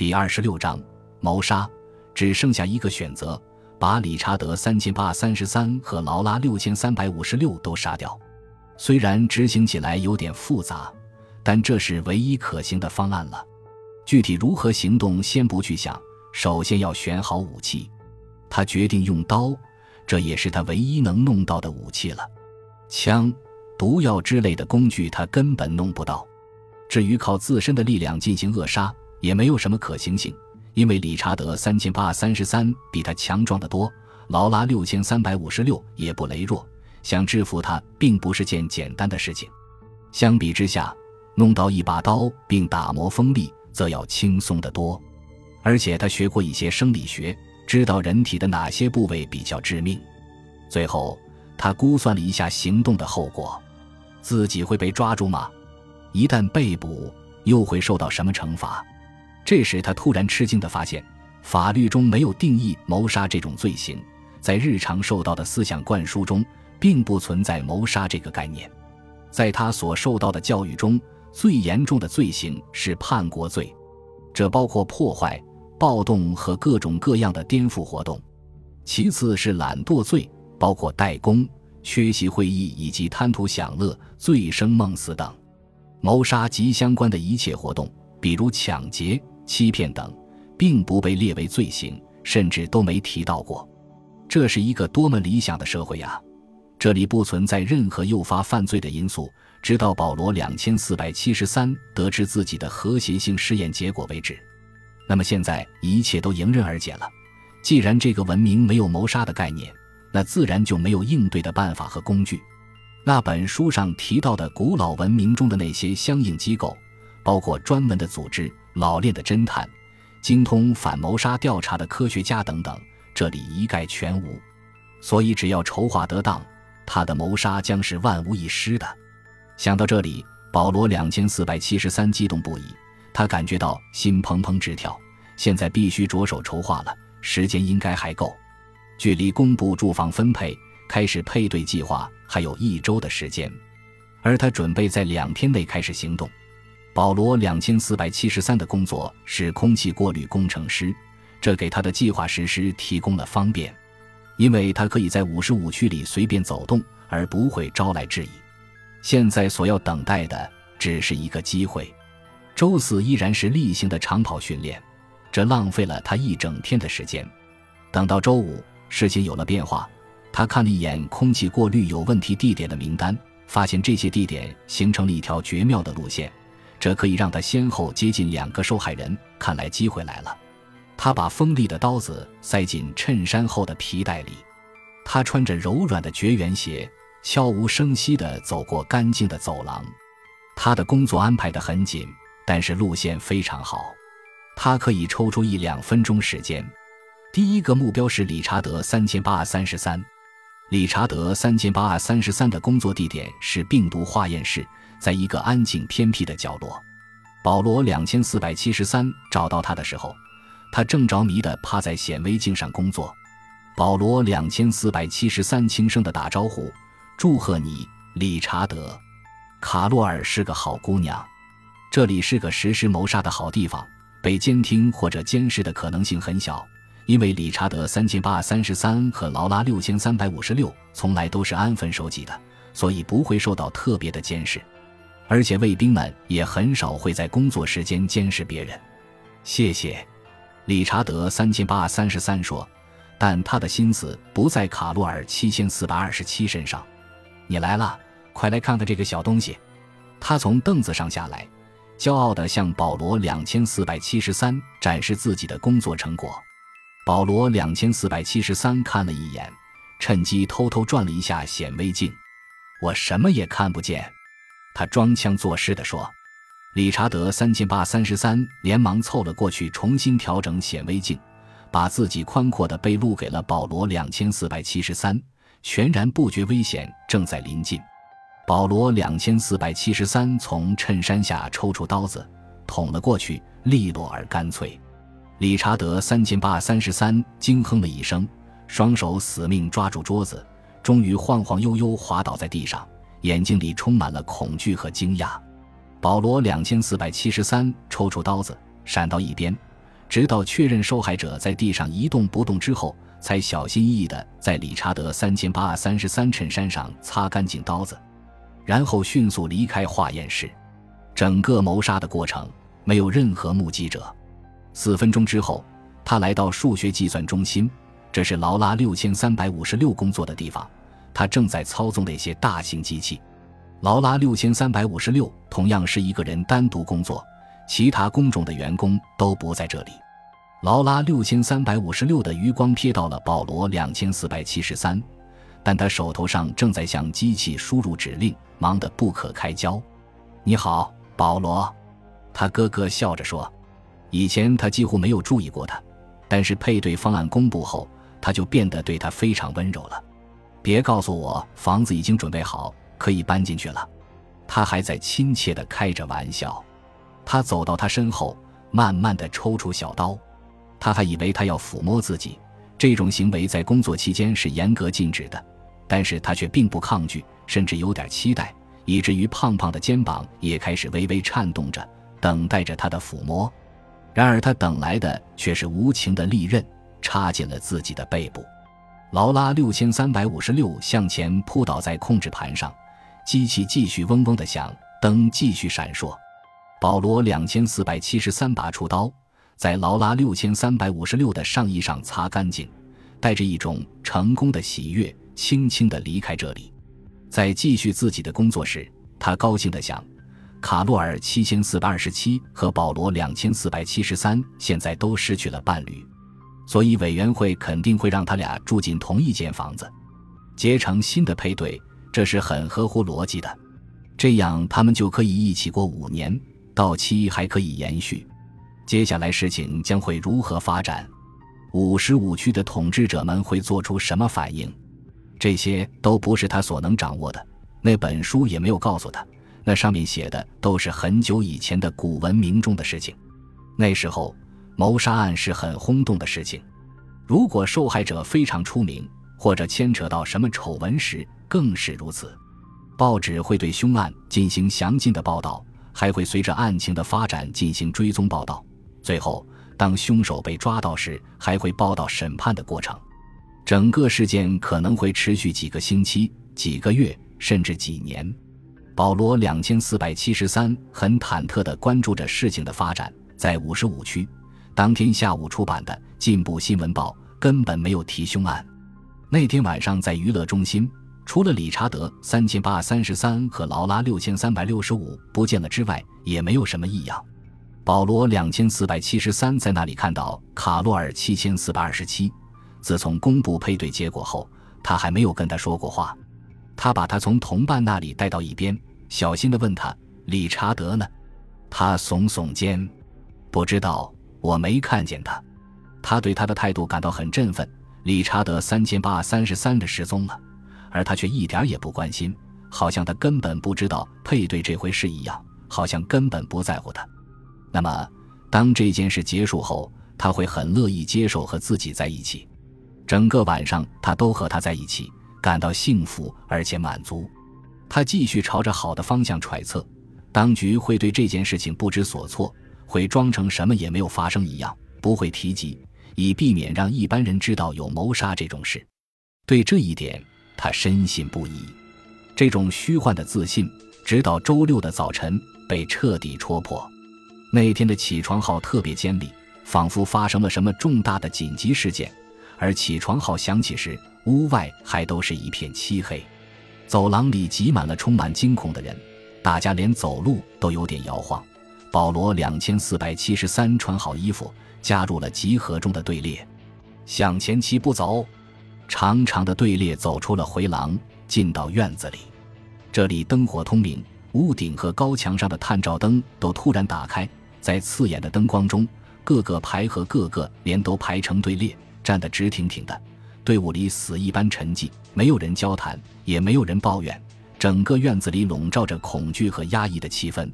第二十六章谋杀，只剩下一个选择：把理查德三千八三十三和劳拉六千三百五十六都杀掉。虽然执行起来有点复杂，但这是唯一可行的方案了。具体如何行动，先不去想，首先要选好武器。他决定用刀，这也是他唯一能弄到的武器了。枪、毒药之类的工具，他根本弄不到。至于靠自身的力量进行扼杀，也没有什么可行性，因为理查德三千八三十三比他强壮得多，劳拉六千三百五十六也不羸弱，想制服他并不是件简单的事情。相比之下，弄到一把刀并打磨锋利，则要轻松得多。而且他学过一些生理学，知道人体的哪些部位比较致命。最后，他估算了一下行动的后果：自己会被抓住吗？一旦被捕，又会受到什么惩罚？这时，他突然吃惊地发现，法律中没有定义谋杀这种罪行，在日常受到的思想灌输中，并不存在谋杀这个概念。在他所受到的教育中，最严重的罪行是叛国罪，这包括破坏、暴动和各种各样的颠覆活动；其次是懒惰罪，包括怠工、缺席会议以及贪图享乐、醉生梦死等；谋杀及相关的一切活动，比如抢劫。欺骗等，并不被列为罪行，甚至都没提到过。这是一个多么理想的社会呀！这里不存在任何诱发犯罪的因素，直到保罗两千四百七十三得知自己的和谐性试验结果为止。那么现在一切都迎刃而解了。既然这个文明没有谋杀的概念，那自然就没有应对的办法和工具。那本书上提到的古老文明中的那些相应机构，包括专门的组织。老练的侦探，精通反谋杀调查的科学家等等，这里一概全无。所以，只要筹划得当，他的谋杀将是万无一失的。想到这里，保罗两千四百七十三激动不已，他感觉到心砰砰直跳。现在必须着手筹划了，时间应该还够。距离公布住房分配、开始配对计划还有一周的时间，而他准备在两天内开始行动。保罗两千四百七十三的工作是空气过滤工程师，这给他的计划实施提供了方便，因为他可以在五十五区里随便走动，而不会招来质疑。现在所要等待的只是一个机会。周四依然是例行的长跑训练，这浪费了他一整天的时间。等到周五，事情有了变化。他看了一眼空气过滤有问题地点的名单，发现这些地点形成了一条绝妙的路线。这可以让他先后接近两个受害人，看来机会来了。他把锋利的刀子塞进衬衫后的皮带里。他穿着柔软的绝缘鞋，悄无声息地走过干净的走廊。他的工作安排得很紧，但是路线非常好。他可以抽出一两分钟时间。第一个目标是理查德三千八三十三。理查德三千八三十三的工作地点是病毒化验室。在一个安静偏僻的角落，保罗两千四百七十三找到他的时候，他正着迷地趴在显微镜上工作。保罗两千四百七十三轻声地打招呼：“祝贺你，理查德。卡洛尔是个好姑娘。这里是个实施谋杀的好地方，被监听或者监视的可能性很小，因为理查德三千八三十三和劳拉六千三百五十六从来都是安分守己的，所以不会受到特别的监视。”而且卫兵们也很少会在工作时间监视别人。谢谢，理查德三千八三十三说，但他的心思不在卡洛尔七千四百二十七身上。你来了，快来看看这个小东西。他从凳子上下来，骄傲地向保罗两千四百七十三展示自己的工作成果。保罗两千四百七十三看了一眼，趁机偷偷转了一下显微镜。我什么也看不见。他装腔作势地说：“理查德三千八三十三连忙凑了过去，重新调整显微镜，把自己宽阔的背露给了保罗两千四百七十三，全然不觉危险正在临近。保罗两千四百七十三从衬衫下抽出刀子，捅了过去，利落而干脆。理查德三千八三十三惊哼了一声，双手死命抓住桌子，终于晃晃悠悠滑倒在地上。”眼睛里充满了恐惧和惊讶。保罗两千四百七十三抽出刀子，闪到一边，直到确认受害者在地上一动不动之后，才小心翼翼地在理查德三千八三十三衬衫上擦干净刀子，然后迅速离开化验室。整个谋杀的过程没有任何目击者。四分钟之后，他来到数学计算中心，这是劳拉六千三百五十六工作的地方。他正在操纵那些大型机器。劳拉六千三百五十六同样是一个人单独工作，其他工种的员工都不在这里。劳拉六千三百五十六的余光瞥到了保罗两千四百七十三，但他手头上正在向机器输入指令，忙得不可开交。你好，保罗，他咯咯笑着说。以前他几乎没有注意过他，但是配对方案公布后，他就变得对他非常温柔了。别告诉我房子已经准备好，可以搬进去了。他还在亲切地开着玩笑。他走到他身后，慢慢地抽出小刀。他还以为他要抚摸自己，这种行为在工作期间是严格禁止的，但是他却并不抗拒，甚至有点期待，以至于胖胖的肩膀也开始微微颤动着，等待着他的抚摸。然而他等来的却是无情的利刃，插进了自己的背部。劳拉六千三百五十六向前扑倒在控制盘上，机器继续嗡嗡的响，灯继续闪烁。保罗两千四百七十三把出刀，在劳拉六千三百五十六的上衣上擦干净，带着一种成功的喜悦，轻轻地离开这里，在继续自己的工作时，他高兴地想：卡洛尔七千四百二十七和保罗两千四百七十三现在都失去了伴侣。所以委员会肯定会让他俩住进同一间房子，结成新的配对，这是很合乎逻辑的。这样他们就可以一起过五年，到期还可以延续。接下来事情将会如何发展？五十五区的统治者们会做出什么反应？这些都不是他所能掌握的。那本书也没有告诉他，那上面写的都是很久以前的古文明中的事情。那时候。谋杀案是很轰动的事情，如果受害者非常出名或者牵扯到什么丑闻时，更是如此。报纸会对凶案进行详尽的报道，还会随着案情的发展进行追踪报道。最后，当凶手被抓到时，还会报道审判的过程。整个事件可能会持续几个星期、几个月，甚至几年。保罗两千四百七十三很忐忑地关注着事情的发展，在五十五区。当天下午出版的《进步新闻报》根本没有提凶案。那天晚上在娱乐中心，除了理查德三千八百三十三和劳拉六千三百六十五不见了之外，也没有什么异样。保罗两千四百七十三在那里看到卡洛尔七千四百二十七。自从公布配对结果后，他还没有跟他说过话。他把他从同伴那里带到一边，小心地问他：“理查德呢？”他耸耸肩，不知道。我没看见他，他对他的态度感到很振奋。理查德三千八三十三的失踪了，而他却一点也不关心，好像他根本不知道配对这回事一样，好像根本不在乎他。那么，当这件事结束后，他会很乐意接受和自己在一起。整个晚上，他都和他在一起，感到幸福而且满足。他继续朝着好的方向揣测，当局会对这件事情不知所措。会装成什么也没有发生一样，不会提及，以避免让一般人知道有谋杀这种事。对这一点，他深信不疑。这种虚幻的自信，直到周六的早晨被彻底戳破。那天的起床号特别尖利，仿佛发生了什么重大的紧急事件。而起床号响起时，屋外还都是一片漆黑，走廊里挤满了充满惊恐的人，大家连走路都有点摇晃。保罗两千四百七十三穿好衣服，加入了集合中的队列，向前齐步走。长长的队列走出了回廊，进到院子里。这里灯火通明，屋顶和高墙上的探照灯都突然打开，在刺眼的灯光中，各个排和各个连都排成队列，站得直挺挺的。队伍里死一般沉寂，没有人交谈，也没有人抱怨。整个院子里笼罩着恐惧和压抑的气氛。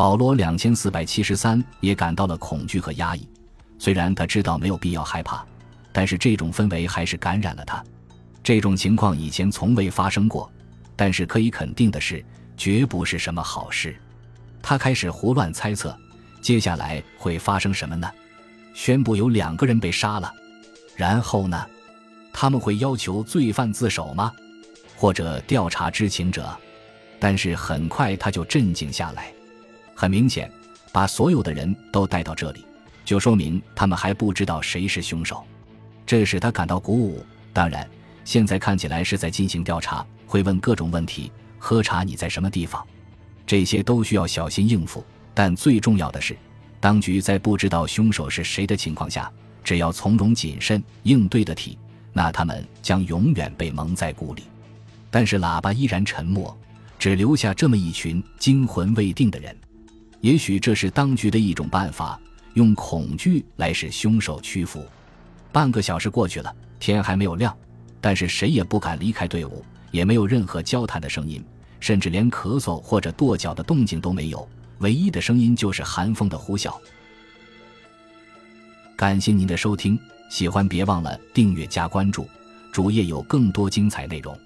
保罗两千四百七十三也感到了恐惧和压抑，虽然他知道没有必要害怕，但是这种氛围还是感染了他。这种情况以前从未发生过，但是可以肯定的是，绝不是什么好事。他开始胡乱猜测，接下来会发生什么呢？宣布有两个人被杀了。然后呢？他们会要求罪犯自首吗？或者调查知情者？但是很快他就镇静下来。很明显，把所有的人都带到这里，就说明他们还不知道谁是凶手。这使他感到鼓舞。当然，现在看起来是在进行调查，会问各种问题。喝茶，你在什么地方？这些都需要小心应付。但最重要的是，当局在不知道凶手是谁的情况下，只要从容谨慎应对得体，那他们将永远被蒙在鼓里。但是喇叭依然沉默，只留下这么一群惊魂未定的人。也许这是当局的一种办法，用恐惧来使凶手屈服。半个小时过去了，天还没有亮，但是谁也不敢离开队伍，也没有任何交谈的声音，甚至连咳嗽或者跺脚的动静都没有。唯一的声音就是寒风的呼啸。感谢您的收听，喜欢别忘了订阅加关注，主页有更多精彩内容。